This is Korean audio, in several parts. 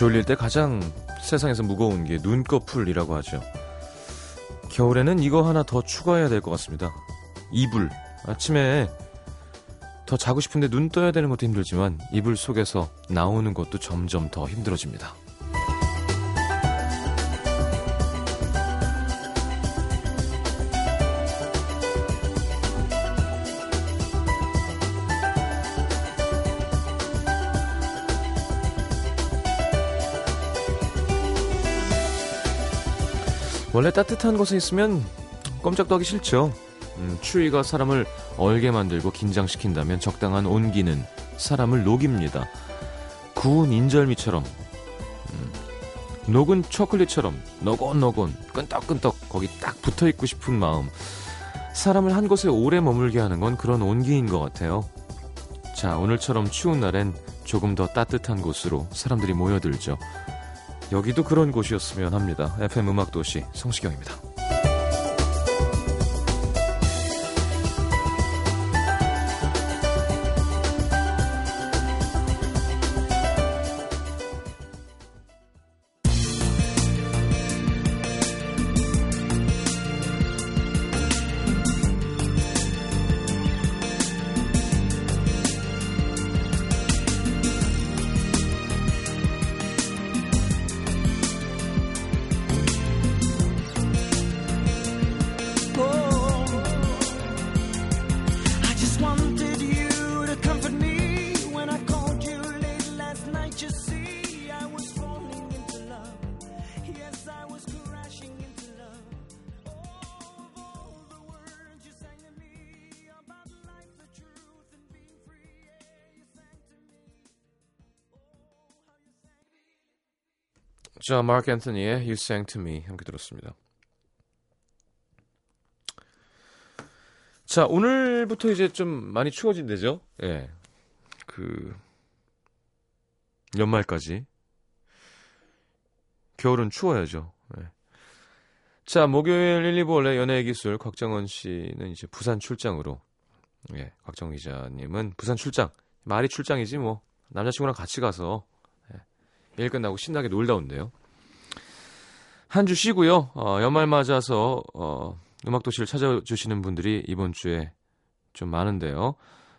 졸릴 때 가장 세상에서 무거운 게 눈꺼풀이라고 하죠. 겨울에는 이거 하나 더 추가해야 될 것 같습니다. 이불. 아침에 더 자고 싶은데 눈 떠야 되는 것도 힘들지만 이불 속에서 나오는 것도 점점 더 힘들어집니다. 원래 따뜻한 곳에 있으면 꼼짝도 하기 싫죠. 음, 추위가 사람을 얼게 만들고 긴장시킨다면 적당한 온기는 사람을 녹입니다. 구운 인절미처럼, 음, 녹은 초콜릿처럼 너곤너곤 끈떡끈떡 거기 딱 붙어 있고 싶은 마음. 사람을 한 곳에 오래 머물게 하는 건 그런 온기인 것 같아요. 자, 오늘처럼 추운 날엔 조금 더 따뜻한 곳으로 사람들이 모여들죠. 여기도 그런 곳이었으면 합니다. FM 음악도시 성시경입니다. 자, 마크 앤서니의 You Sang To Me 함께 들었습니다. 자, 오늘부터 이제 좀 많이 추워진대죠? 예. 그, 연말까지. 겨울은 추워야죠. 예. 자, 목요일 1, 2부 원래 연예의 기술 곽정원 씨는 이제 부산 출장으로. 예, 곽정원 기자님은 부산 출장. 말이 출장이지 뭐. 남자친구랑 같이 가서 예, 일 끝나고 신나게 놀다 온대요. 한 주 쉬고요. 어, 연말 맞아서 어, 음악도시를 찾아주시는 분들이 이번 주에 좀 많은데요.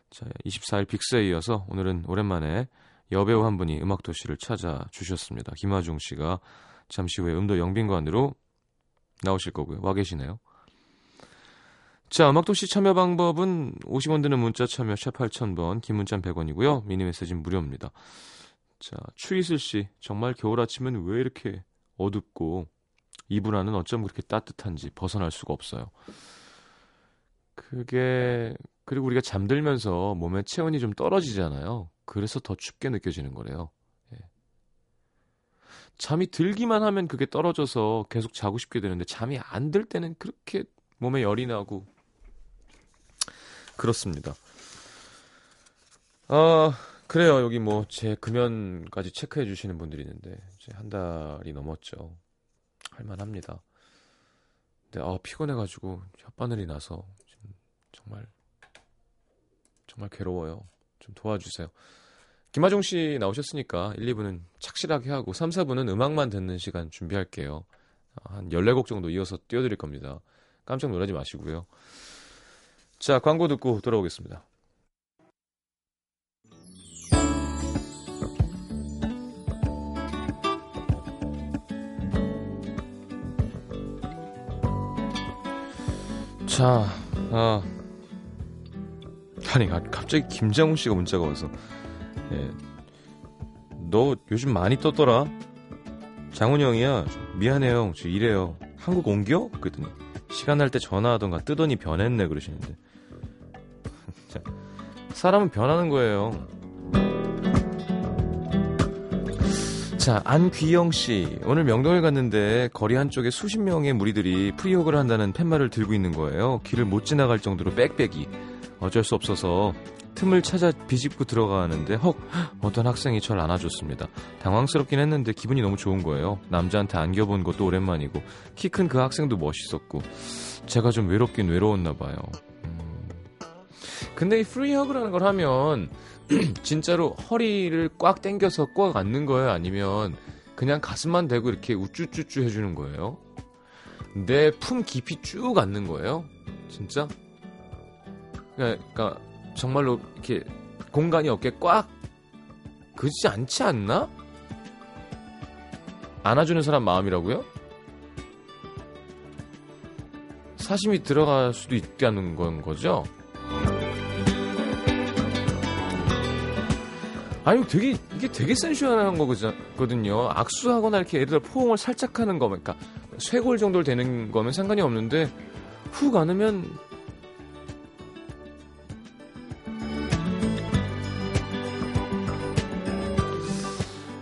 자, 24일 빅스에 이어서 오늘은 오랜만에 여배우 한 분이 음악도시를 찾아주셨습니다. 김하중 씨가 잠시 후에 음도 영빈관으로 나오실 거고요. 와 계시네요. 자, 음악도시 참여 방법은 50원 드는 문자 참여 샵 8000번, 긴 문자 100원이고요. 미니 메시지는 무료입니다. 자, 추이슬 씨, 정말 겨울 아침은 왜 이렇게 어둡고 안은 어쩜 그렇게 따뜻한지 벗어날 수가 없어요. 그게 그리고 우리가 잠들면서 몸의 체온이 좀 떨어지잖아요. 그래서 더 춥게 느껴지는 거래요. 예. 잠이 들기만 하면 그게 떨어져서 계속 자고 싶게 되는데 잠이 안 들 때는 그렇게 몸에 열이 나고 그렇습니다. 아 그래요. 여기 뭐 제 금연까지 체크해 주시는 분들이 있는데 이제 한 달이 넘었죠. 할만합니다. 근데 아 피곤해가지고 혓바늘이 나서 지금 정말 정말 괴로워요. 좀 도와주세요. 김하중 씨 나오셨으니까 1, 2부는 착실하게 하고 3, 4부는 음악만 듣는 시간 준비할게요. 아, 한 14곡 정도 이어서 띄워드릴 겁니다. 깜짝 놀라지 마시고요. 자, 광고 듣고 돌아오겠습니다. 자, 아. 아니, 가- 갑자기 김장훈 씨가 문자가 와서, 예. 너 요즘 많이 떴더라? 장훈이 형이야. 미안해요. 저 이래요. 한국 옮겨? 그랬더니, 시간 날 때 전화하던가 뜨더니 변했네. 그러시는데. 자, 사람은 변하는 거예요. 자, 안귀영 씨. 오늘 명동에 갔는데 거리 한쪽에 수십 명의 무리들이 프리허그를 한다는 팻말을 들고 있는 거예요. 길을 못 지나갈 정도로 빽빽이. 어쩔 수 없어서 틈을 찾아 비집고 들어가는데 헉 어떤 학생이 절 안아줬습니다. 당황스럽긴 했는데 기분이 너무 좋은 거예요. 남자한테 안겨본 것도 오랜만이고 키 큰 그 학생도 멋있었고 제가 좀 외롭긴 외로웠나 봐요. 음, 근데 이 free hug라는 걸 하면 진짜로 허리를 꽉 당겨서 꽉 안는 거예요? 아니면 그냥 가슴만 대고 이렇게 우쭈쭈쭈 해주는 거예요? 내 품 깊이 쭉 안는 거예요? 진짜? 그러니까 정말로 이렇게 공간이 없게 꽉 그지 않지 않나? 안아주는 사람 마음이라고요? 사심이 들어갈 수도 있다는 건 거죠? 아니 되게 이게 되게 센슈얼한 거거든요. 악수하거나 이렇게 예를 들어 포옹을 살짝 하는 거, 그러니까 쇄골 정도 되는 거면 상관이 없는데 훅 안으면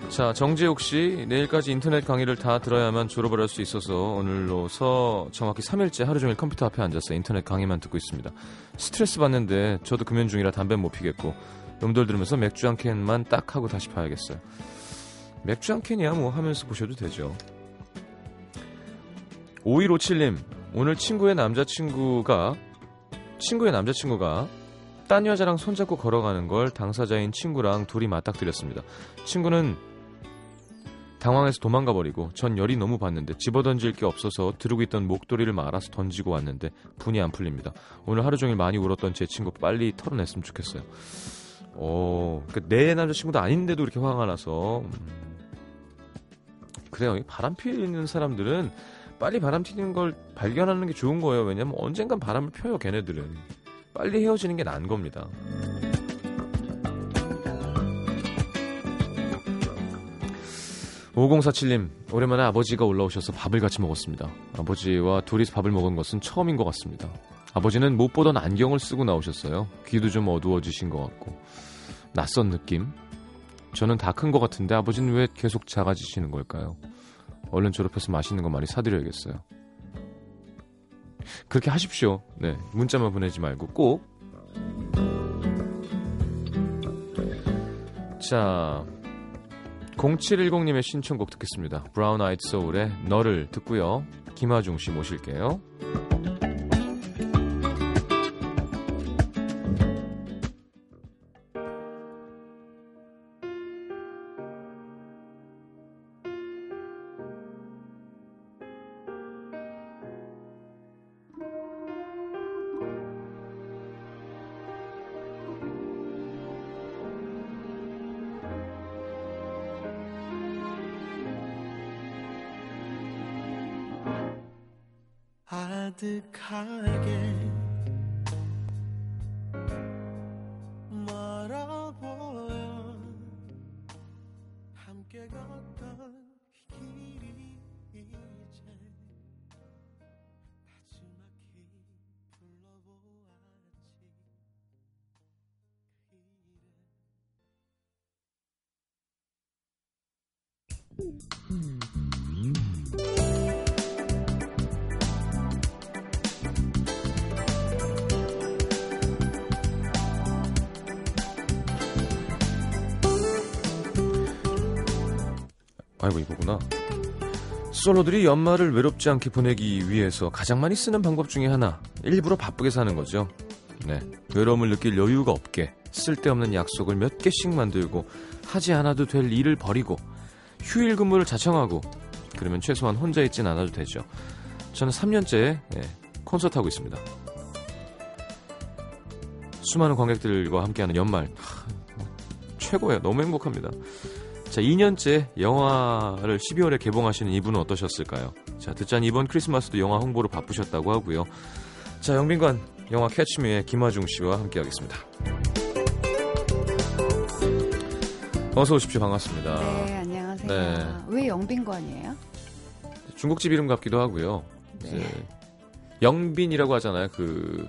자, 정재욱 씨, 내일까지 인터넷 강의를 다 들어야만 졸업을 할 수 있어서 오늘로서 정확히 3일째 하루 종일 컴퓨터 앞에 앉아서 인터넷 강의만 듣고 있습니다. 스트레스 받는데 저도 금연 중이라 담배 못 피겠고 음돌 들으면서 맥주 한 캔만 딱 하고 다시 봐야겠어요. 맥주 한 캔이야 뭐 하면서 보셔도 되죠. 5157님, 오늘 친구의 남자친구가 친구의 남자친구가 딴 여자랑 손잡고 걸어가는 걸 당사자인 친구랑 둘이 맞닥뜨렸습니다. 친구는 당황해서 도망가 버리고 전 열이 너무 받는데 집어 던질 게 없어서 들고 있던 목도리를 말아서 던지고 왔는데 분이 안 풀립니다. 오늘 하루 종일 많이 울었던 제 친구 빨리 털어냈으면 좋겠어요. 어, 그러니까 내 남자친구도 아닌데도 이렇게 화가 나서 음, 그래요. 이 바람 피는 사람들은 빨리 바람 튀는 걸 발견하는 게 좋은 거예요. 왜냐면 언젠간 바람을 펴요, 걔네들은. 빨리 헤어지는 게 나은 겁니다. 5047님, 오랜만에 아버지가 올라오셔서 밥을 같이 먹었습니다. 아버지와 둘이서 밥을 먹은 것은 처음인 것 같습니다. 아버지는 못 보던 안경을 쓰고 나오셨어요. 귀도 좀 어두워지신 것 같고. 낯선 느낌? 저는 다 큰 것 같은데 아버지는 왜 계속 작아지시는 걸까요? 얼른 졸업해서 맛있는 거 많이 사드려야겠어요. 그렇게 하십시오. 네. 문자만 보내지 말고 꼭. 자. 0710님의 신청곡 듣겠습니다. 브라운 아이드 소울의 너를 듣고요. 김하중 씨 모실게요. 아이고 이거구나. 솔로들이 연말을 외롭지 않게 보내기 위해서 가장 많이 쓰는 방법 중에 하나. 일부러 바쁘게 사는 거죠. 네. 외로움을 느낄 여유가 없게 쓸데없는 약속을 몇 개씩 만들고 하지 않아도 될 일을 버리고 휴일 근무를 자청하고 그러면 최소한 혼자 있진 않아도 되죠. 저는 3년째 예, 콘서트 하고 있습니다. 수많은 관객들과 함께하는 연말 하, 최고예요. 너무 행복합니다. 자, 2년째 영화를 12월에 개봉하시는 이분은 어떠셨을까요? 자, 듣자니 이번 크리스마스도 영화 홍보로 바쁘셨다고 하고요. 자, 영빈관 영화 캐치미의 김하중 씨와 함께하겠습니다. 어서 오십시오. 반갑습니다. 네, 네. 왜 영빈관이에요? 중국집 이름 같기도 하고요. 네. 영빈이라고 하잖아요. 그,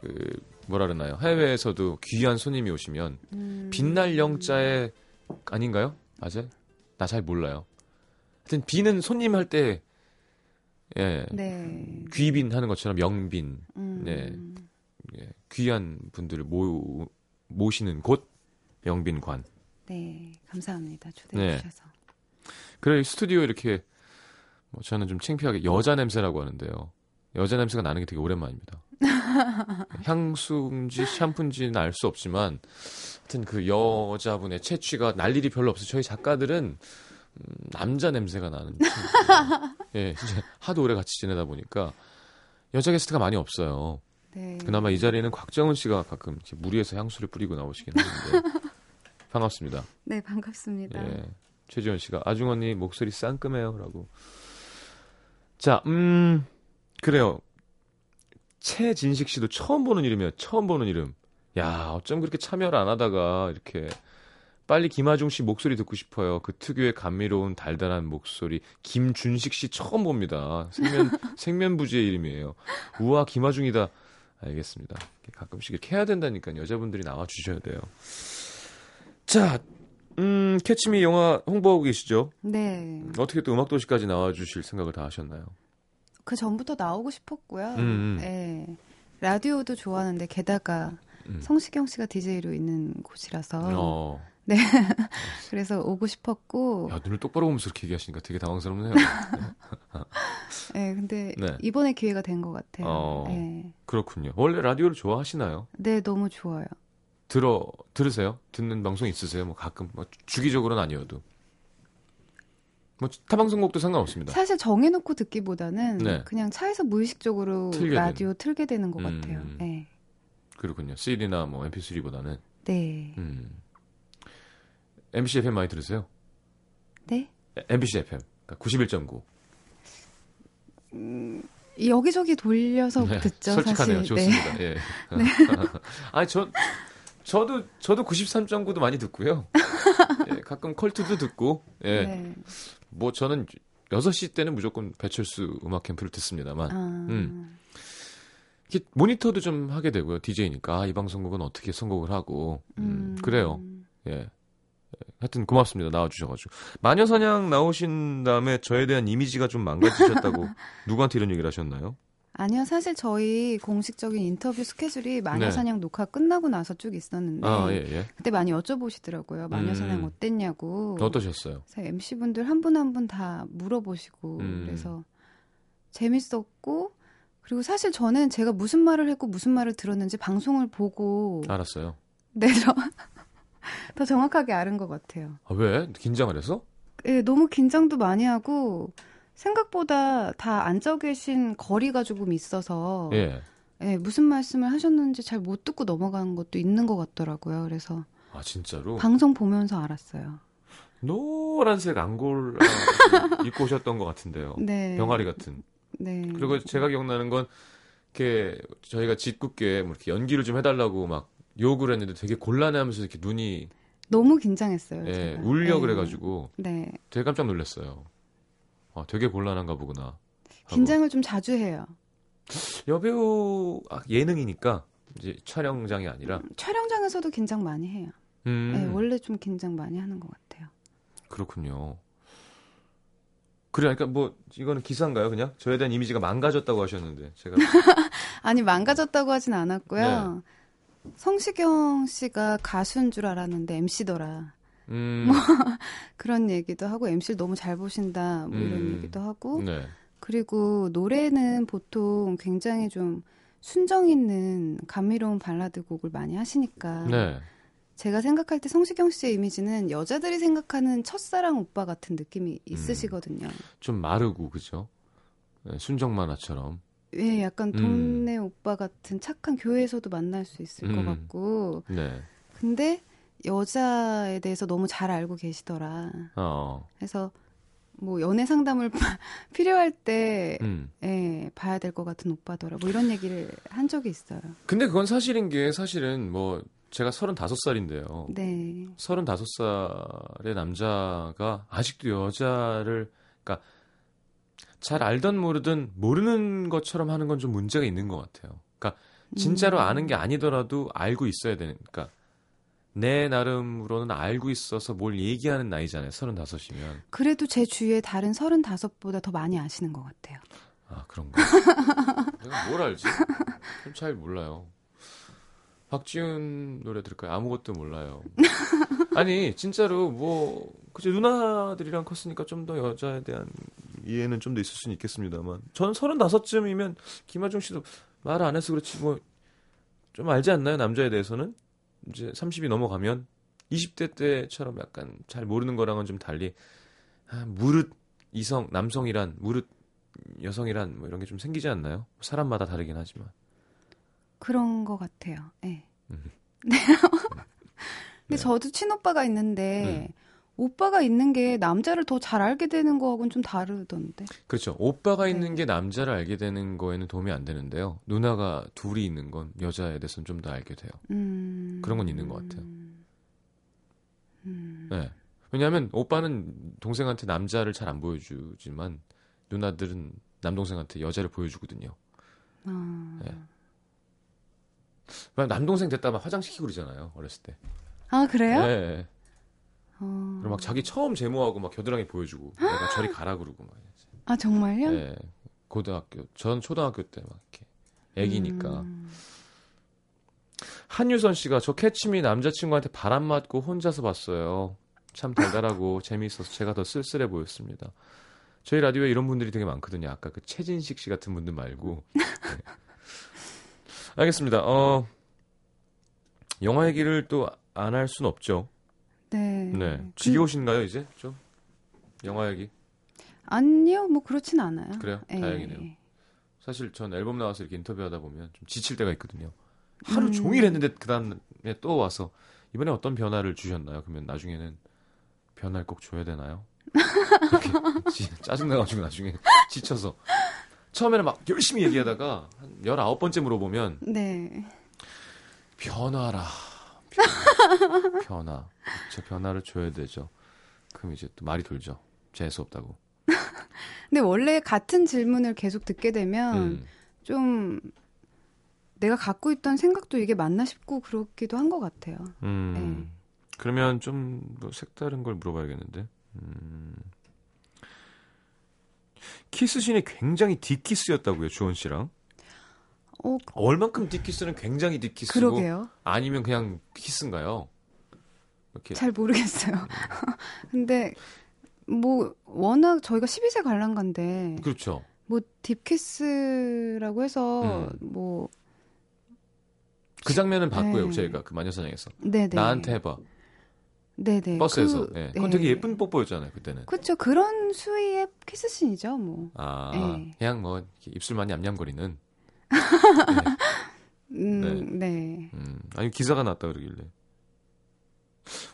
그 뭐라 그러나요? 해외에서도 귀한 손님이 오시면 음, 빛날 영자에 아닌가요? 맞아요? 나 잘 몰라요. 하여튼 비는 손님 할 때 예. 네. 귀빈 하는 것처럼 영빈. 음, 네. 예, 귀한 분들을 모, 모시는 곳 영빈관. 네, 감사합니다. 초대해 네. 주셔서. 그래 스튜디오 이렇게 뭐 저는 좀 창피하게 여자 냄새라고 하는데요. 여자 냄새가 나는 게 되게 오랜만입니다. 향수인지 샴푸인지는 알 수 없지만 하여튼 그 여자분의 채취가 날 일이 별로 없어요. 저희 작가들은 음, 남자 냄새가 나는. 예, 진짜 하도 오래 같이 지내다 보니까 여자 게스트가 많이 없어요. 네. 그나마 이 자리에는 곽정은 씨가 가끔 무리해서 향수를 뿌리고 나오시긴 하는데 반갑습니다. 네, 반갑습니다. 예. 최지원 씨가 아중 언니 목소리 쌍끔해요라고. 자, 음 그래요. 최진식 씨도 처음 보는 이름이에요. 처음 보는 이름. 야, 어쩜 그렇게 참여를 안 하다가 이렇게 빨리 김하중 씨 목소리 듣고 싶어요. 그 특유의 감미로운 달달한 목소리. 김준식 씨 처음 봅니다. 생면 생면부지의 이름이에요. 우와 김하중이다. 알겠습니다. 가끔씩 이렇게 해야 된다니까 여자분들이 나와 주셔야 돼요. 자, 음, 캐치미 영화 홍보하고 계시죠? 네. 어떻게 또 음악도시까지 나와주실 생각을 다 하셨나요? 그 전부터 나오고 싶었고요. 음, 음. 네. 라디오도 좋아하는데 게다가 음. 성시경 씨가 DJ로 있는 곳이라서 어. 그래서 오고 싶었고 야, 눈을 똑바로 보면서 이렇게 얘기하시니까 되게 당황스럽네요. 네, 근데 네. 이번에 기회가 된 것 같아요. 어. 네. 그렇군요. 원래 라디오를 좋아하시나요? 네, 너무 좋아요. 들어, 들으세요? 듣는 방송 있으세요? 뭐 가끔, 뭐 주기적으로는 아니어도. 뭐 타방송국도 상관없습니다. 사실 정해놓고 듣기보다는 네. 그냥 차에서 무의식적으로 틀게 라디오 틀게 되는 것 음. 같아요. 네. 그렇군요. CD나 뭐 MP3보다는. 네. 음. MBC FM 많이 들으세요? 네? MBC FM. 그러니까 91.9. 여기저기 돌려서 듣죠, 솔직하네요. 사실. 네. 좋습니다. 예. 아니 저 저도 저도 93.9도 많이 듣고요. 예, 가끔 컬투도 듣고. 예. 네. 뭐 저는 6시 때는 무조건 배철수 음악 캠프를 듣습니다만 아, 음. 모니터도 좀 하게 되고요. DJ니까 아, 이 방송국은 어떻게 선곡을 하고 음, 그래요. 예. 예. 하여튼 고맙습니다. 나와주셔가지고 마녀사냥 나오신 다음에 저에 대한 이미지가 좀 망가지셨다고 누구한테 이런 얘기를 하셨나요? 아니요, 사실 저희 공식적인 인터뷰 스케줄이 마녀사냥 녹화 끝나고 나서 쭉 있었는데 네. 아, 예, 예. 그때 많이 여쭤보시더라고요. 마녀사냥 음. 어땠냐고. 어떠셨어요? MC 분들 한 분 한 분 다 물어보시고 음. 그래서 재밌었고 그리고 사실 저는 제가 무슨 말을 했고 무슨 말을 들었는지 방송을 보고 알았어요. 네, 저, 더 정확하게 알은 것 같아요. 아, 왜? 긴장을 해서? 예, 너무 긴장도 많이 하고 생각보다 다 앉아 계신 거리가 조금 있어서 예. 예, 무슨 말씀을 하셨는지 잘 못 듣고 넘어가는 것도 있는 것 같더라고요. 그래서 아, 진짜로? 방송 보면서 알았어요. 노란색 앙골 입고 오셨던 것 같은데요. 네. 병아리 같은. 네. 그리고 제가 기억나는 건 이렇게 저희가 짓궂게 뭐 이렇게 연기를 좀 해달라고 막 욕을 했는데 되게 곤란해하면서 이렇게 눈이 너무 긴장했어요. 예, 제가. 울려 네. 그래가지고 네. 되게 깜짝 놀랐어요. 아, 되게 곤란한가 보구나. 하고. 긴장을 좀 자주 해요. 여배우 아, 예능이니까 이제 촬영장이 아니라 촬영장에서도 긴장 많이 해요. 음, 네, 원래 좀 긴장 많이 하는 것 같아요. 그렇군요. 그래, 그러니까 뭐 이거는 기사인가요, 그냥? 저에 대한 이미지가 망가졌다고 하셨는데 제가 아니 망가졌다고 하진 않았고요. 네. 성시경 씨가 가수인 줄 알았는데 MC더라. 음, 뭐 그런 얘기도 하고 MC를 너무 잘 보신다 뭐 이런 음. 얘기도 하고 네, 그리고 노래는 보통 굉장히 좀 순정 있는 감미로운 발라드 곡을 많이 하시니까 네, 제가 생각할 때 성시경 씨의 이미지는 여자들이 생각하는 첫사랑 오빠 같은 느낌이 음. 있으시거든요. 좀 마르고 그죠? 네, 순정 만화처럼. 예, 약간 음. 동네 오빠 같은 착한 교회에서도 만날 수 있을 것 음. 같고 네, 근데 여자에 대해서 너무 잘 알고 계시더라. 어, 그래서 뭐 연애 상담을 필요할 때 음. 예, 봐야 될 것 같은 오빠더라. 뭐 이런 얘기를 한 적이 있어요. 근데 그건 사실인 게 사실은 뭐 제가 35살인데요. 네. 35살의 남자가 아직도 여자를 그러니까 잘 알던 모르든 모르는 것처럼 하는 건 좀 문제가 있는 것 같아요. 그러니까 진짜로 음. 아는 게 아니더라도 알고 있어야 되는 그러니까 내 나름으로는 알고 있어서 뭘 얘기하는 나이잖아요. 35이면. 그래도 제 주위에 다른 35보다 더 많이 아시는 것 같아요. 아, 그런가? 내가 뭘 알지? 좀잘 몰라요. 박지훈 노래 들을까요? 아무것도 몰라요. 아니, 진짜로 뭐, 그죠, 누나들이랑 컸으니까 좀 더 여자에 대한 이해는 좀 더 있을 수는 있겠습니다만. 전 35쯤이면 김하중 씨도 말을 안 해서 그렇지 뭐 좀 알지 않나요 남자에 대해서는 이제 30이 넘어가면 20대 때처럼 약간 잘 모르는 거랑은 좀 달리 아, 무릇 이성 남성이란 무릇 여성이란 뭐 이런 게 좀 생기지 않나요? 사람마다 다르긴 하지만 그런 것 같아요. 예. 음. 네. 근데 네. 저도 친오빠가 있는데 음. 오빠가 있는 게 남자를 더 잘 알게 되는 거하고는 좀 다르던데. 그렇죠. 오빠가 네. 있는 게 남자를 알게 되는 거에는 도움이 안 되는데요. 누나가 둘이 있는 건 여자에 대해서는 좀 더 알게 돼요. 음. 그런 건 있는 것 같아요. 음. 네. 왜냐하면 오빠는 동생한테 남자를 잘 안 보여주지만 누나들은 남동생한테 여자를 보여주거든요. 아. 네. 막 남동생 됐다 막 화장시키고 그러잖아요. 어렸을 때. 아, 그래요? 네. 어. 그리고 막 자기 처음 제모하고 막 겨드랑이 보여주고 내가 저리 가라 그러고 막. 아, 정말요? 네. 고등학교 전 초등학교 때 막 이렇게 애기니까. 음. 한유선 씨가 저 캐치미 남자친구한테 바람 맞고 혼자서 봤어요. 참 달달하고 재미있어서 제가 더 쓸쓸해 보였습니다. 저희 라디오에 이런 분들이 되게 많거든요. 아까 그 최진식 씨 같은 분들 말고. 네. 알겠습니다. 어, 영화 얘기를 또 안 할 순 없죠. 네. 네. 그- 지겨우신가요, 이제? 좀? 영화 얘기? 아니요, 뭐 그렇진 않아요. 그래요? 예. 다행이네요. 사실 전 앨범 나와서 이렇게 인터뷰하다 보면 좀 지칠 때가 있거든요. 하루 음. 종일 했는데 그 다음에 또 와서 이번에 어떤 변화를 주셨나요? 그러면 나중에는 변화를 꼭 줘야 되나요? 짜증나가지고 나중에 지쳐서 처음에는 막 열심히 얘기하다가 한 19번째 물어보면 네. 변화라 변화, 저 변화를 줘야 되죠 그럼 이제 또 말이 돌죠 재수 없다고 근데 원래 같은 질문을 계속 듣게 되면 음. 좀 내가 갖고 있던 생각도 이게 맞나 싶고 그렇기도 한 것 같아요. 음. 네. 그러면 좀 뭐 색다른 걸 물어봐야겠는데. 음. 키스신이 굉장히 deep kiss였다고요, 주원 씨랑. 어, 얼만큼 딥키스는 굉장히 딥키스고 그러게요. 아니면 그냥 키스인가요? 이렇게 잘 모르겠어요. 근데 뭐 워낙 저희가 12세 관람가인데 그렇죠. 뭐 deep kiss라고 해서 음. 뭐그 장면은 봤고요, 네. 저희가 그 마녀사냥에서. 네네 나한테 해봐. 네네 버스에서. 그, 예. 그건 되게 예쁜 뽀뽀였잖아요, 그때는. 그렇죠 그런 수위의 키스신이죠 뭐. 아, 네. 그냥 뭐 입술만 냠냠거리는. 음, 네. 음, 아니 기사가 났다 그러길래.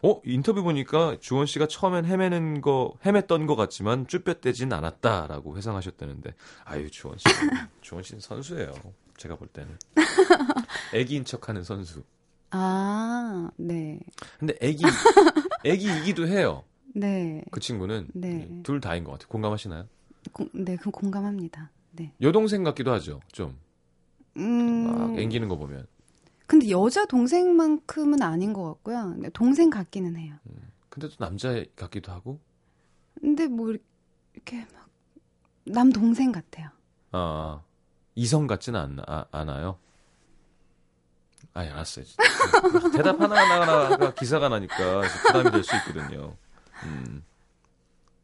어 인터뷰 보니까 주원 씨가 처음엔 헤매는 거 헤맸던 것 같지만 쭈뼛대진 않았다라고 회상하셨다는데 아유 주원 씨 주원 씨는 선수예요. 제가 볼 때는 애기인 척하는 선수. 아, 네. 근데 애기 애기이기도 해요. 네. 그 친구는 네. 둘 다인 것 같아요. 공감하시나요? 공, 네, 그럼 공감합니다. 네. 여동생 같기도 하죠. 좀 막 음. 앵기는 거 보면. 근데 여자 동생만큼은 아닌 것 같고요. 네, 동생 같기는 해요. 근데 또 남자 같기도 하고. 근데 뭐 이렇게 막 남 동생 같아요. 아, 이성 같지는 않, 아, 않아요. 아, 알았어요. 진짜. 대답 하나하나가 기사가 나니까 부담이 될 수 있거든요. 음.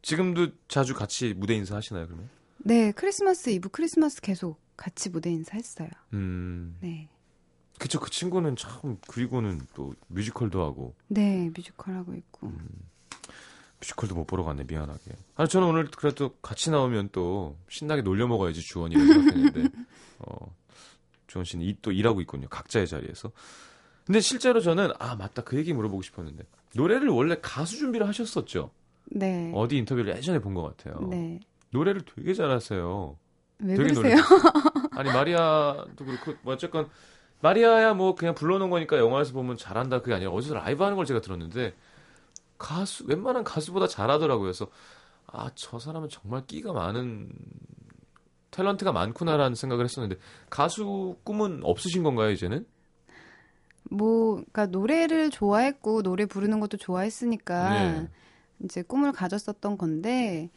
지금도 자주 같이 무대 인사 하시나요, 그러면? 네, 크리스마스 이브 크리스마스 계속 같이 무대 인사했어요. 음. 네. 그쵸, 그 친구는 참, 그리고는 또 뮤지컬도 하고, 네, 뮤지컬 하고 있고. 음. 뮤지컬도 못 보러 갔네, 미안하게. 아니, 저는 오늘 그래도 같이 나오면 또 신나게 놀려 먹어야지, 주원이라고 생각했는데, 어, 주원 씨는 이- 또 일하고 있군요. 각자의 자리에서. 근데 실제로 저는, 아, 맞다. 그 얘기 물어보고 싶었는데. 노래를 원래 가수 준비를 하셨었죠? 네. 어디 인터뷰를 예전에 본 것 같아요. 네. 노래를 되게 잘하세요. 왜 되게 그러세요? 아니, 마리아도 그렇고, 뭐 어쨌건, 마리아야 뭐 그냥 불러놓은 거니까 영화에서 보면 잘한다. 그게 아니라 어디서 라이브 하는 걸 제가 들었는데, 가수, 웬만한 가수보다 잘하더라고요. 그래서, 아, 저 사람은 정말 끼가 많은, 탤런트가 많구나라는 생각을 했었는데, 가수 꿈은 없으신 건가요, 이제는? 뭐, 그러니까 노래를 좋아했고 노래 부르는 것도 좋아했으니까 네. 이제 꿈을 가졌었던 건데,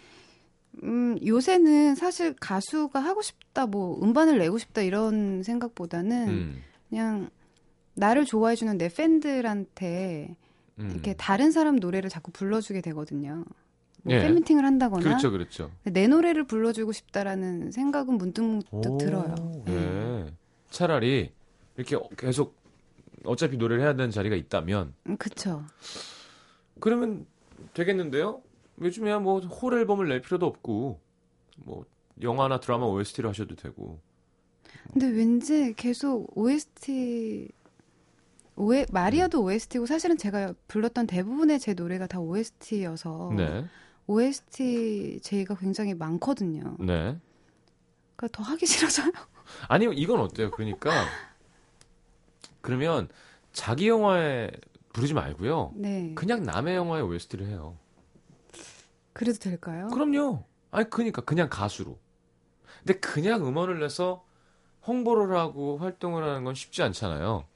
음, 요새는 사실 가수가 하고 싶다, 뭐 음반을 내고 싶다 이런 생각보다는 음. 그냥 나를 좋아해주는 내 팬들한테 음. 이렇게 다른 사람 노래를 자꾸 불러주게 되거든요. 뭐 예. 팬미팅을 한다거나 그렇죠, 그렇죠. 내 노래를 불러주고 싶다라는 생각은 문득문득 오, 들어요. 네. 예. 차라리 이렇게 계속 어차피 노래를 해야 되는 자리가 있다면 음, 그쵸. 그러면 되겠는데요? 요즘에야 뭐 홀 앨범을 낼 필요도 없고 뭐 영화나 드라마 OST를 하셔도 되고 근데 왠지 계속 OST 오에 마리아도 OST고 사실은 제가 불렀던 대부분의 제 노래가 다 OST여서 네, OST 제의가 굉장히 많거든요. 네. 그러니까 더 하기 싫어서요. 아니 이건 어때요? 그러니까 그러면 자기 영화에 부르지 말고요. 네. 그냥 남의 영화에 OST를 해요. 그래도 될까요? 그럼요. 아니 그러니까 그냥 가수로. 근데 그냥 음원을 내서 홍보를 하고 활동을 하는 건 쉽지 않잖아요.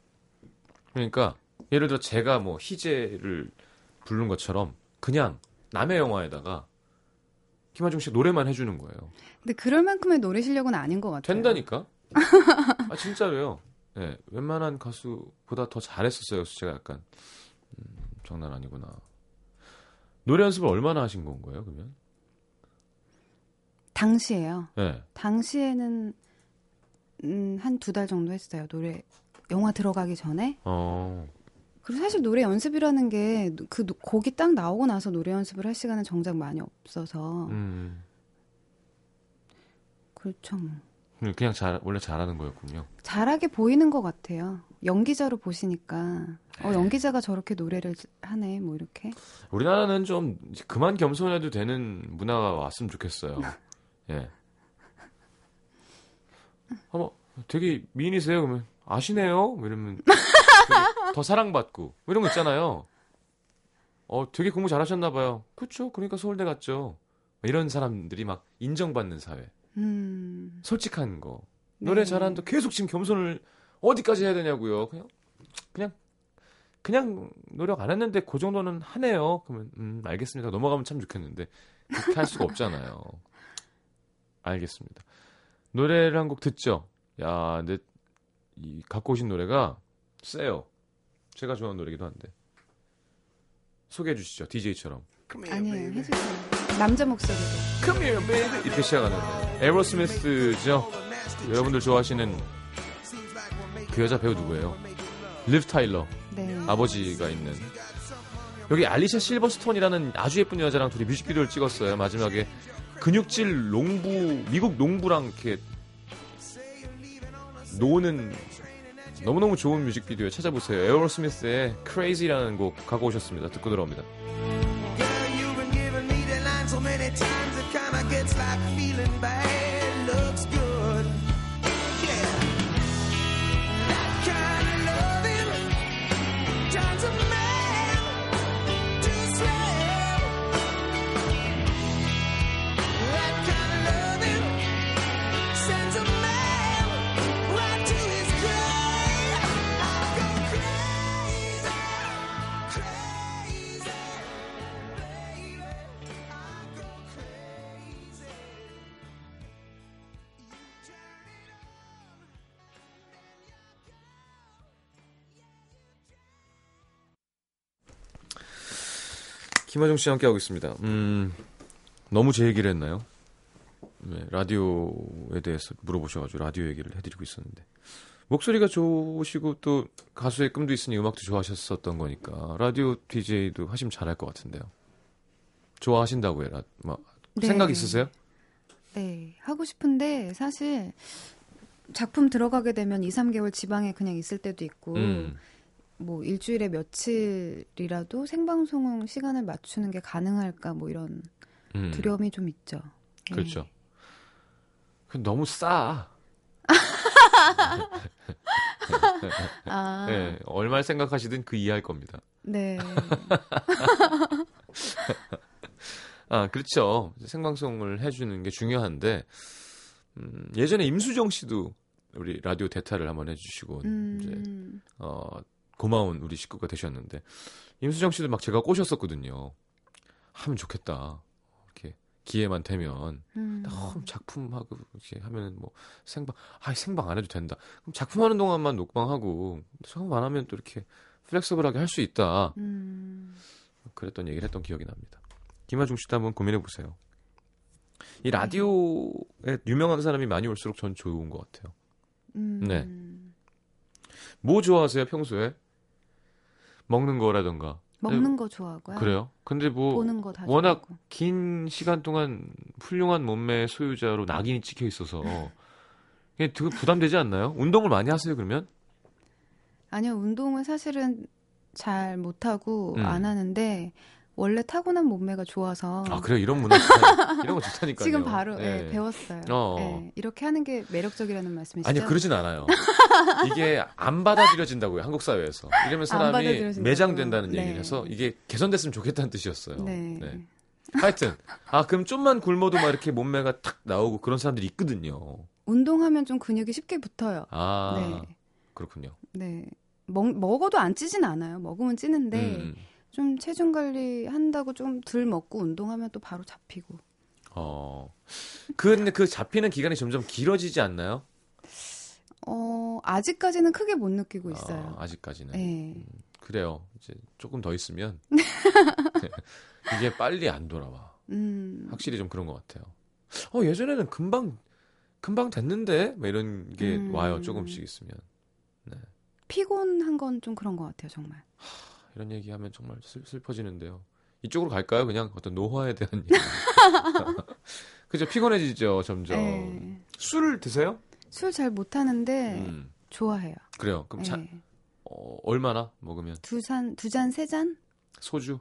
그러니까 예를 들어 제가 뭐 희재를 부른 것처럼 그냥 남의 영화에다가 김하중 씨 노래만 해주는 거예요. 근데 그럴 만큼의 노래 실력은 아닌 것 같아요. 된다니까? 아 진짜로요. 예, 웬만한 가수보다 더 잘했었어요. 그래서 제가 약간 음, 장난 아니구나. 노래 연습을 얼마나 하신 건 거예요, 그러면? 당시에요. 예. 당시에는 음, 한 두 달 정도 했어요. 노래 영화 들어가기 전에. 어. 그리고 사실 노래 연습이라는 게 그 곡이 딱 나오고 나서 노래 연습을 할 시간은 정작 많이 없어서 음. 그렇죠. 뭐. 음, 그냥 잘 원래 잘하는 거였군요. 잘하게 보이는 것 같아요. 연기자로 보시니까 어 연기자가 저렇게 노래를 하네 뭐 이렇게 우리나라는 좀 그만 겸손해도 되는 문화가 왔으면 좋겠어요. 예. 어머, 되게 미인이세요? 그러면 아시네요? 뭐 이러면 더 사랑받고 뭐 이런 거 있잖아요. 어, 되게 공부 잘하셨나 봐요. 그렇죠. 그러니까 서울대 갔죠. 이런 사람들이 막 인정받는 사회. 음 솔직한 거. 노래 네. 잘하는데 계속 지금 겸손을 어디까지 해야 되냐고요. 그냥 그냥 그냥 노력 안 했는데 그 정도는 하네요. 그러면 음 알겠습니다. 넘어가면 참 좋겠는데 그렇게 할 수가 없잖아요. 알겠습니다. 노래를 한 곡 듣죠. 야, 근데 이 갖고 오신 노래가 세요. 제가 좋아하는 노래기도 한데 소개해 주시죠. DJ처럼. 아니에요 해주세요 남자 목소리로 Come here, baby. 이렇게 시작하는 에로스미스죠. 여러분들 좋아하시는 그 여자 배우 누구예요? 리브 타일러 네 아버지가 있는 여기 알리샤 실버스톤이라는 아주 예쁜 여자랑 둘이 뮤직비디오를 찍었어요. 마지막에 근육질 농부 미국 농부랑 이렇게 노는 너무너무 좋은 뮤직비디오 찾아보세요. 에어로 스미스의 Crazy라는 곡 갖고 오셨습니다. 듣고 들어옵니다. Girl, 김하정 씨와 함께하고 있습니다. 음, 너무 제 얘기를 했나요? 네, 라디오에 대해서 물어보셔가지고 라디오 얘기를 해드리고 있었는데. 목소리가 좋으시고 또 가수의 꿈도 있으니 음악도 좋아하셨었던 거니까 라디오 DJ도 하시면 잘할 것 같은데요. 좋아하신다고요? 라, 뭐, 네. 생각 있으세요? 네, 하고 싶은데 사실 작품 들어가게 되면 2, 3개월 지방에 그냥 있을 때도 있고 음, 뭐 일주일에 며칠이라도 생방송 시간을 맞추는 게 가능할까 뭐 이런 음. 두려움이 좀 있죠. 네. 그렇죠. 그 너무 싸. 아, 네, 얼마를 생각하시든 그 이해할 겁니다. 네. 아, 그렇죠. 생방송을 해주는 게 중요한데, 음, 예전에 임수정 씨도 우리 라디오 대타를 한번 해주시고, 이제, 음, 어, 고마운 우리 식구가 되셨는데, 임수정 씨도 막 제가 꼬셨었거든요. 하면 좋겠다. 이렇게 기회만 되면. 음. 어, 작품하고 이렇게 하면 뭐 생방, 아 생방 안 해도 된다. 그럼 작품하는 동안만 녹방하고 생방 안 하면 또 이렇게 플렉서블하게 할 수 있다. 음, 그랬던 얘기를 했던 기억이 납니다. 김하중 씨도 한번 고민해 보세요. 이 라디오에 유명한 사람이 많이 올수록 전 좋은 것 같아요. 음, 네. 뭐 좋아하세요 평소에? 먹는 거라던가. 먹는 거 좋아하고요. 그래요? 근데 뭐 워낙 좋아하고. 긴 시간 동안 훌륭한 몸매 소유자로 낙인이 찍혀 있어서 이게 되게 부담되지 않나요? 운동을 많이 하세요 그러면? 아니요, 운동은 사실은 잘 못하고 음. 안 하는데 원래 타고난 몸매가 좋아서 아 그래 이런 문화 좋다. 이런 거 좋다니까요. 지금 바로 예. 예, 배웠어요. 어. 예, 이렇게 하는 게 매력적이라는 말씀이시죠? 아니 그러진 않아요. 이게 안 받아들여진다고요 한국 사회에서. 이러면 사람이. 매장된다는 네. 얘기를 해서 이게 개선됐으면 좋겠다는 뜻이었어요. 네. 하여튼 아 그럼 좀만 굶어도 막 이렇게 몸매가 탁 나오고 그런 사람들이 있거든요. 운동하면 좀 근육이 쉽게 붙어요. 아 네. 그렇군요. 네. 먹, 먹어도 안 찌진 않아요. 먹으면 찌는데 음, 음. 좀 체중 관리 한다고 좀 덜 먹고 운동하면 또 바로 잡히고. 어. 근데 그 잡히는 기간이 점점 길어지지 않나요? 어, 아직까지는 크게 못 느끼고 있어요. 아, 아직까지는. 네. 그래요. 이제 조금 더 있으면 이게 빨리 안 돌아와. 음. 확실히 좀 그런 것 같아요. 어 예전에는 금방 금방 됐는데 뭐 이런 게 음. 와요. 조금씩 있으면 피곤한 건 좀 그런 것 같아요, 정말. 이런 얘기하면 정말 슬, 슬퍼지는데요. 이쪽으로 갈까요? 그냥 어떤 노화에 대한 얘기. 그죠? 피곤해지죠 점점. 네. 술을 드세요? 술 잘 못하는데 음, 좋아해요. 그래요. 그럼 자, 네. 어, 얼마나 먹으면 두 잔, 두 잔, 세 잔? 소주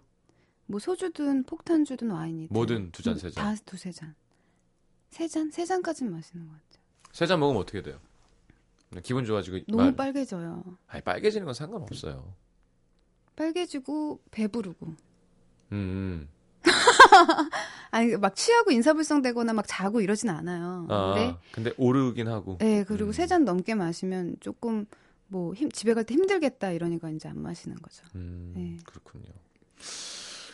뭐 소주든 폭탄주든 와인이든. 뭐든 두 잔, 세 잔. 다 두세 잔. 세 잔? 세 잔까지는 마시는 것 같아요. 세 잔 먹으면 어떻게 돼요? 기분 좋아지고 너무 말- 빨개져요. 아니, 빨개지는 건 상관없어요. 빨개지고 배부르고. 음, 음. 아니 막 취하고 인사불성되거나 막 자고 이러진 않아요. 아, 근데 근데 오르긴 하고. 네 그리고 음. 세잔 넘게 마시면 조금 뭐 힘, 집에 갈 때 힘들겠다 이러니까 이제 안 마시는 거죠. 음, 네. 그렇군요.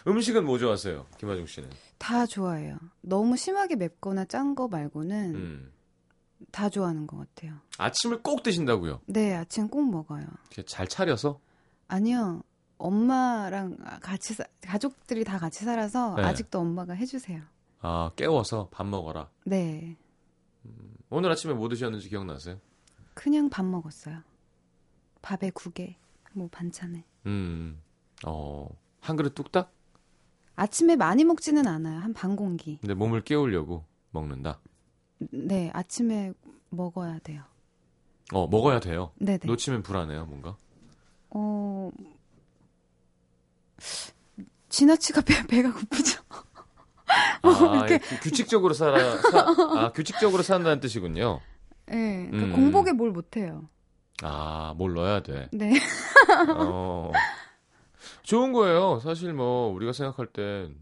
음식은 뭐 좋아하세요? 김하중 씨는? 다 좋아해요. 너무 심하게 맵거나 짠 거 말고는 음. 다 좋아하는 것 같아요. 아침을 꼭 드신다고요? 네 아침 꼭 먹어요. 잘 차려서? 아니요 엄마랑 같이 사- 가족들이 다 같이 살아서 네. 아직도 엄마가 해주세요. 아, 깨워서 밥 먹어라. 네 오늘 아침에 뭐 드셨는지 기억나세요? 그냥 밥 먹었어요. 밥에 국에 뭐 반찬에. 음, 어, 한 그릇 뚝딱? 아침에 많이 먹지는 않아요. 한 반 공기. 근데 몸을 깨우려고 먹는다. 네, 아침에 먹어야 돼요. 어, 먹어야 돼요. 네네. 놓치면 불안해요, 뭔가. 어, 지나치가 배, 배가 고프죠. 뭐 아, 이렇게- 예, 규- 규칙적으로 살아, 사, 아, 규칙적으로 산다는 뜻이군요. 네, 그 음. 공복에 뭘 못해요. 아, 뭘 넣어야 돼. 네. 어. 좋은 거예요. 사실 뭐 우리가 생각할 땐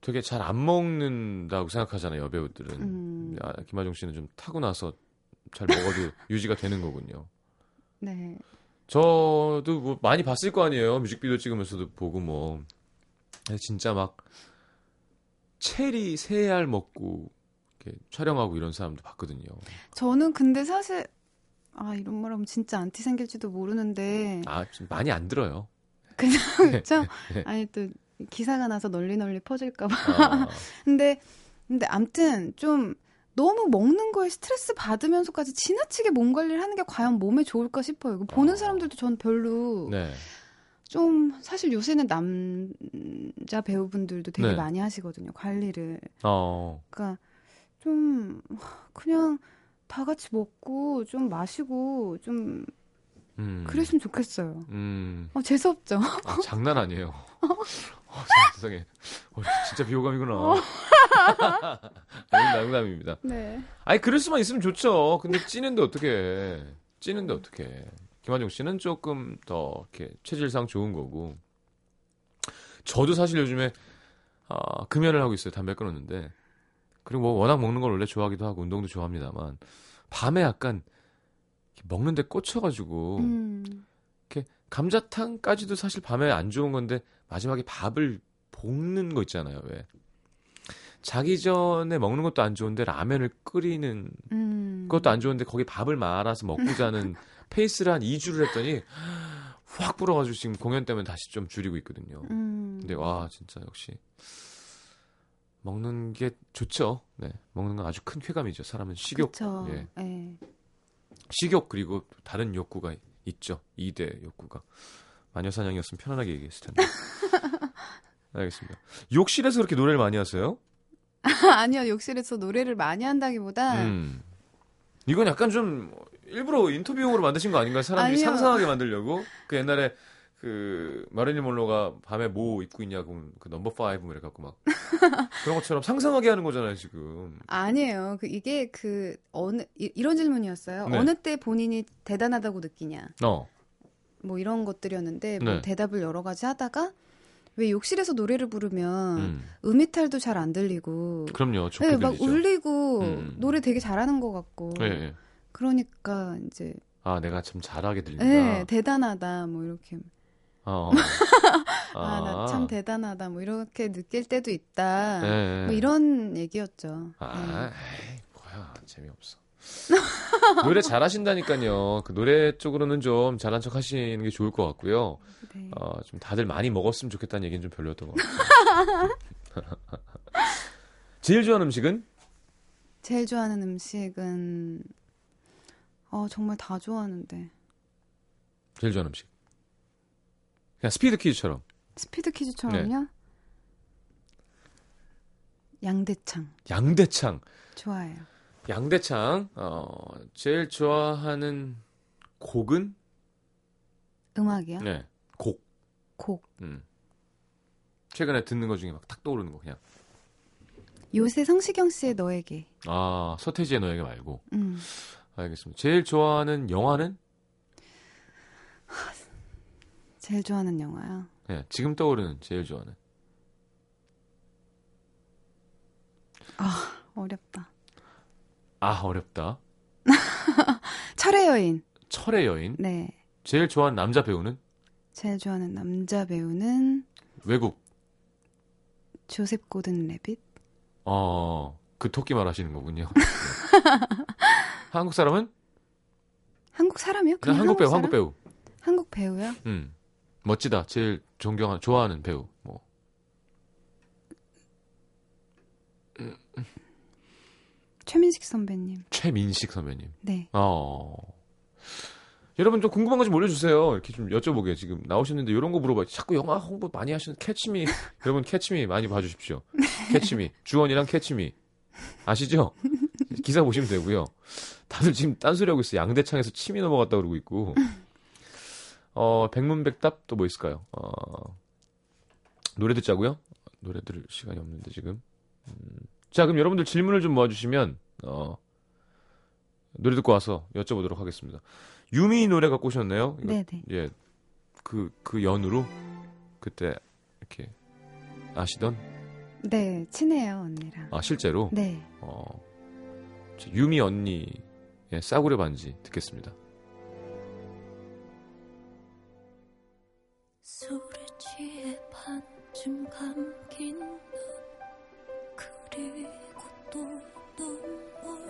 되게 잘 안 먹는다고 생각하잖아요, 여배우들은. 음, 아, 김하중 씨는 좀 타고 나서 잘 먹어도 유지가 되는 거군요. 네. 저도 뭐 많이 봤을 거 아니에요. 뮤직비디오 찍으면서도 보고 뭐 진짜 막 체리 세 알 먹고 이렇게 촬영하고 이런 사람도 봤거든요. 저는 근데 사실 아 이런 말하면 진짜 안티 생길지도 모르는데 아, 좀 많이 안 들어요. 그렇죠? 아니 또 기사가 나서 널리 널리 퍼질까봐. 아, 근데 근데 암튼 좀 너무 먹는 거에 스트레스 받으면서까지 지나치게 몸 관리를 하는 게 과연 몸에 좋을까 싶어요. 이거 보는 어. 사람들도 전 별로 네. 좀 사실 요새는 남자 배우분들도 되게 네. 많이 하시거든요. 관리를. 어. 그러니까 좀 그냥 다 같이 먹고 좀 마시고 좀 음. 그랬으면 좋겠어요. 음. 어, 재수없죠? 아, 장난 아니에요. 어, 세상에. 어, 진짜 비호감이구나. 농담, 농담입니다. 네. 아니, 그럴 수만 있으면 좋죠. 근데 찌는데 어떻게 찌는데 어떻게 김한중 씨는 조금 더 이렇게 체질상 좋은 거고. 저도 사실 요즘에, 아, 금연을 하고 있어요. 담배 끊었는데. 그리고 뭐 워낙 먹는 걸 원래 좋아하기도 하고 운동도 좋아합니다만. 밤에 약간 이렇게 먹는데 꽂혀가지고. 음. 감자탕까지도 사실 밤에 안 좋은 건데 마지막에 밥을 볶는 거 있잖아요. 왜 자기 전에 먹는 것도 안 좋은데 라면을 끓이는 음. 그것도 안 좋은데 거기 밥을 말아서 먹고 자는 페이스를 한 2주를 했더니 확 불어가지고 지금 공연 때문에 다시 좀 줄이고 있거든요. 음. 근데 와 진짜 역시 먹는 게 좋죠. 네, 먹는 건 아주 큰 쾌감이죠. 사람은 식욕. 그쵸. 예. 예. 식욕 그리고 또 다른 욕구가 있죠. 2대 욕구가. 마녀사냥이었으면 편안하게 얘기했을 텐데. 알겠습니다. 욕실에서 그렇게 노래를 많이 하세요? 아니요, 욕실에서 노래를 많이 한다기보다 음. 이건 약간 좀 일부러 인터뷰용으로 만드신 거 아닌가요? 사람들이 아니요. 상상하게 만들려고? 그 옛날에 그 마릴린 monroe가 밤에 뭐 입고 있냐고 그 넘버 5 이래 갖고 막 그런 것처럼 상상하게 하는 거잖아요, 지금. 아니에요. 그 이게 그 어느 이, 이런 질문이었어요. 네. 어느 때 본인이 대단하다고 느끼냐? 어. 뭐 이런 것들이었는데 뭐 네. 대답을 여러 가지 하다가 왜 욕실에서 노래를 부르면 음. 음. 이탈도 잘 안 들리고 그럼요. 네, 막 들리죠. 울리고 음. 노래 되게 잘하는 것 같고 예, 예. 그러니까 이제 아, 내가 참 잘하게 들린다. 네, 대단하다 뭐 이렇게 어. 아나참 대단하다 뭐 이렇게 느낄 때도 있다 예, 예. 뭐 이런 얘기였죠. 아, 에이, 뭐야. 재미없어. 노래 잘하신다니까요. 그 노래 쪽으로는 좀 잘한 척 하시는 게 좋을 것 같고요. 네. 네. 어, 좀 다들 많이 먹었으면 좋겠다는 얘기는 좀 별로였던 것 같아요. 제일 좋아하는 음식은? 제일 좋아하는 음식은 어 정말 다 좋아하는데 제일 좋아하는 음식. 그냥 스피드 퀴즈처럼. 스피드 퀴즈처럼요. 네. 양대창 양대창. 좋아해요. 양대창. 어, 제일 좋아하는 곡은? 음악이요? 네. 곡. 곡. 음. 최근에 듣는 것 중에 막 탁 떠오르는 거 그냥. 요새 성시경 씨의 너에게. 아, 서태지의 너에게 말고. 음. 알겠습니다. 제일 좋아하는 영화는? 제일 좋아하는 영화요. 네, 지금 떠오르는 제일 좋아하는. 어렵다. 아, 어렵다. 철의 여인. 철의 여인. 네. 제일 좋아하는 남자 배우는? 제일 좋아하는 남자 배우는 외국. 조셉 고든 레빗. 어, 그 토끼 말하시는 거군요. 네. 한국 사람은? 한국 사람이요? 그냥 그냥 한국 배우, 사람? 한국 배우. 한국 배우요? 음. 멋지다. 제일 존경하는, 좋아하는 배우. 뭐. 최민식 선배님. 최민식 선배님. 네. 어. 여러분 좀 궁금한 거 좀 올려주세요. 이렇게 좀 여쭤보게 지금 나오셨는데 이런 거 물어봐. 자꾸 영화 홍보 많이 하시는 캐치미 여러분 캐치미 많이 봐주십시오. 캐치미 주원이랑 캐치미 아시죠? 기사 보시면 되고요. 다들 지금 딴소리 하고 있어요. 양대창에서 침이 넘어갔다 그러고 있고. 어 백문백답 또 뭐 있을까요? 어 노래 듣자고요. 노래 들을 시간이 없는데 지금. 음, 자 그럼 여러분들 질문을 좀 모아주시면 어 노래 듣고 와서 여쭤보도록 하겠습니다. 유미 노래 갖고 오셨네요. 네네. 예, 그, 그 연으로 그때 이렇게 아시던 네, 친해요, 언니랑. 아 실제로 네. 어, 저 유미 언니의 싸구려 반지 듣겠습니다. 술에 취해 반쯤 감긴 눈 그리고 또 눈물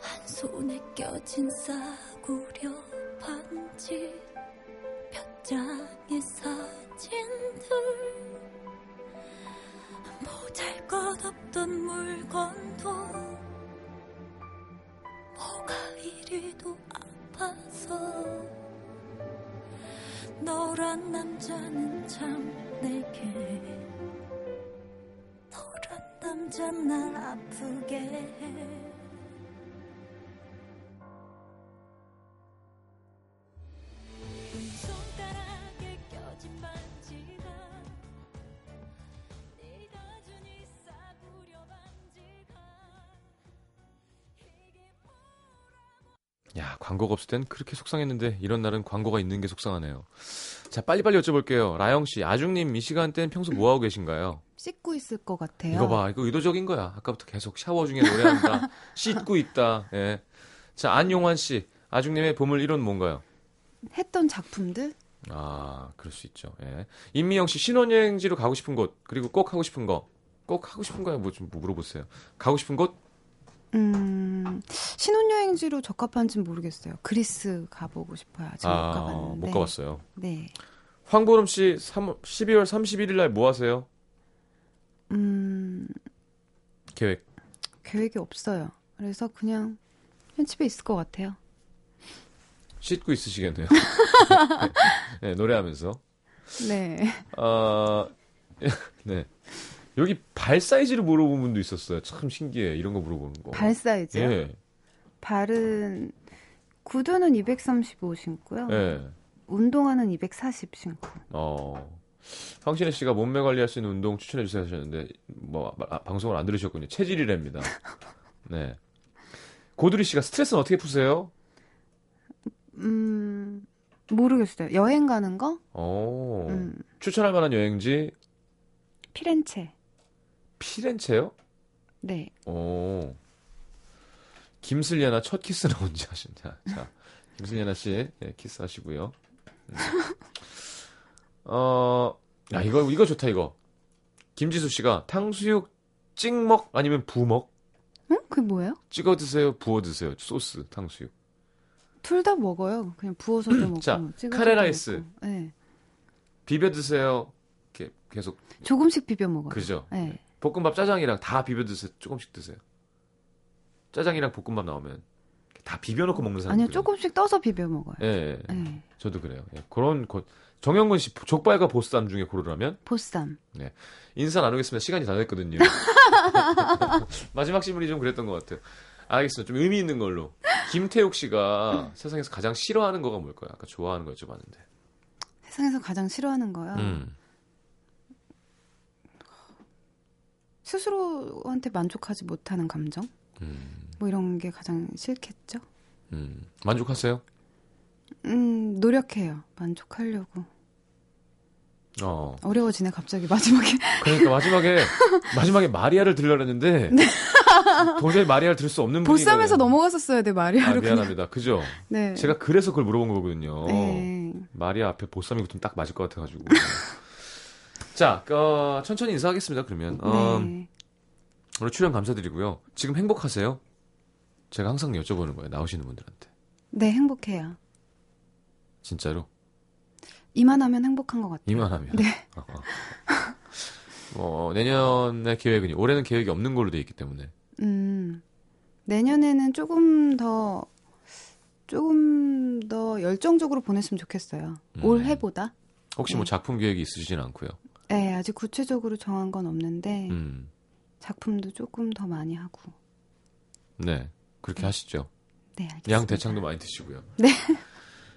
한 손에 껴진 싸구려 반지 몇 장의 사진들 보잘 것 없던 물건도 뭐가 이리도 아파서. 너란 남자는 참 내게 남자 날 아프게 해야 광고가 없을 땐 그렇게 속상했는데 이런 날은 광고가 있는 게 속상하네요. 자 빨리빨리 여쭤볼게요. 라영 씨, 아중님 이 시간대는 평소 뭐 하고 계신가요? 씻고 있을 것 같아요. 이거 봐, 이거 의도적인 거야. 아까부터 계속 샤워 중에 노래한다, 씻고 있다. 예. 자 안용환 씨, 아중님의 보물 1호는 뭔가요? 했던 작품들? 아, 그럴 수 있죠. 예. 임미영 씨, 신혼여행지로 가고 싶은 곳, 그리고 꼭 하고 싶은 거. 꼭 하고 싶은 거야, 뭐 좀 물어보세요. 가고 싶은 곳? 음, 신혼여행지로 적합한지는 모르겠어요. 그리스 가보고 싶어요. 아직 못 아, 가봤는데. 못 가봤어요. 네. 황보름 씨, 3, 12월 31일 날 뭐 하세요? 음, 계획. 계획이 없어요. 그래서 그냥 그냥 집에 있을 것 같아요. 씻고 있으시겠네요. 네, 노래하면서. 네. 아, 네. 여기 발 사이즈를 물어본 분도 있었어요. 참 신기해. 이런 거 물어보는 거. 발 사이즈요? 예. 발은 구두는 235 신고요. 예. 운동화는 240 신고. 어. 황신혜 씨가 몸매 관리할 수 있는 운동 추천해 주세요 하셨는데 뭐 아, 방송을 안 들으셨군요. 체질이랍니다. 네. 고두리 씨가 스트레스는 어떻게 푸세요? 음, 모르겠어요. 여행 가는 거? 어. 음, 추천할 만한 여행지 피렌체. 피렌체요? 네. 오. 김슬리아나 첫 키스는 언제 하셨냐? 자, 김슬리아나 씨, 네, 키스하시고요. 음. 어, 야, 이거, 이거 좋다, 이거. 김지수 씨가 탕수육 찍먹 아니면 부먹? 응? 그게 뭐예요? 찍어 드세요, 부어 드세요, 소스, 탕수육. 둘 다 먹어요. 그냥 부어서도 먹고. 자, 찍어서도 카레라이스. 네. 비벼 드세요. 이렇게 계속, 조금씩 비벼 먹어요. 그죠? 네. 볶음밥 짜장이랑 다 비벼 드세요. 조금씩 드세요. 짜장이랑 볶음밥 나오면 다 비벼 놓고 먹는 사람들. 아니요, 조금씩 떠서 비벼 먹어요. 예, 예, 예. 네. 저도 그래요. 예, 그런 거, 정영근 씨 족발과 보쌈 중에 고르라면 보쌈. 인사 나누겠습니다. 시간이 다 됐거든요. 마지막 질문이 좀 그랬던 것 같아요. 알겠습니다. 좀 의미 있는 걸로. 김태욱 씨가 세상에서 가장 싫어하는 거가 뭘까요? 아까 좋아하는 거 여쭤봤는데. 세상에서 가장 싫어하는 거요. 음. 스스로한테 만족하지 못하는 감정? 음, 뭐 이런 게 가장 싫겠죠? 음. 만족하세요? 음, 노력해요. 만족하려고. 어. 어려워지네, 갑자기 마지막에. 그러니까 마지막에 마지막에 마리아를 들으려 했는데 도저히 마리아를 들을 수 없는 분위기가 보쌈에서. 넘어갔었어야 돼, 아, 마리아로. 그냥. 미안합니다. 그죠? 네. 제가 그래서 그걸 물어본 거거든요. 네. 마리아 앞에 보쌈이 붙으면 딱 맞을 것 같아가지고. 자, 어, 천천히 인사하겠습니다. 그러면 어, 네. 오늘 출연 감사드리고요. 지금 행복하세요? 제가 항상 여쭤보는 거예요. 나오시는 분들한테. 네, 행복해요. 진짜로 이만하면 행복한 것 같아요. 이만하면. 네. 어, 어. 어, 내년의 계획은 올해는 계획이 없는 걸로 돼 있기 때문에. 음, 내년에는 조금 더, 조금 더 열정적으로 보냈으면 좋겠어요. 음. 올해보다. 혹시 뭐 네. 작품 계획이 있으시진 않고요. 네, 아직 구체적으로 정한 건 없는데, 음, 작품도 조금 더 많이 하고. 네, 그렇게 하시죠. 네, 알겠습니다. 양 대창도 많이 드시고요. 네.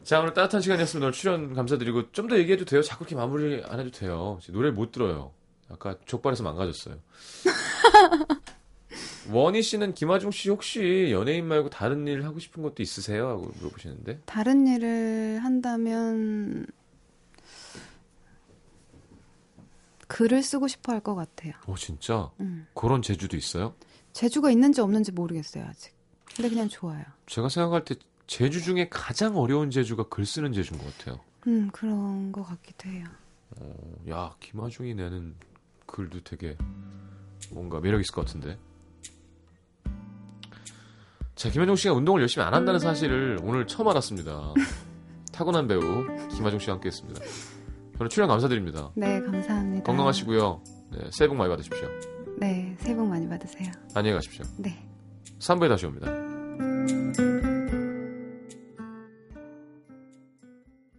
자, 오늘 따뜻한 시간이었습니다. 오늘 출연 감사드리고 좀 더 얘기해도 돼요? 자꾸 이렇게 마무리 안 해도 돼요. 노래를 못 들어요. 아까 족발에서 망가졌어요. 원희 씨는 김하중 씨 혹시 연예인 말고 다른 일 하고 싶은 것도 있으세요? 하고 물어보시는데. 다른 일을 한다면, 글을 쓰고 싶어 할 것 같아요. 오, 진짜? 음. 그런 재주도 있어요? 재주가 있는지 없는지 모르겠어요, 아직. 근데 그냥 좋아요. 제가 생각할 때 재주 중에 가장 어려운 재주가 글 쓰는 재주인 것 같아요. 음, 그런 것 같기도 해요. 어, 야, 김하중이 내는 글도 되게 뭔가 매력 있을 것 같은데. 자, 김하중 씨가 운동을 열심히 안 한다는 사실을 오늘 처음 알았습니다. 타고난 배우 김하중 씨와 함께 했습니다. 오늘 출연 감사드립니다. 네, 감사합니다. 건강하시고요. 네, 새해 복 많이 받으십시오. 네, 새해 복 많이 받으세요. 안녕히 가십시오. 네. 3부에 다시 옵니다.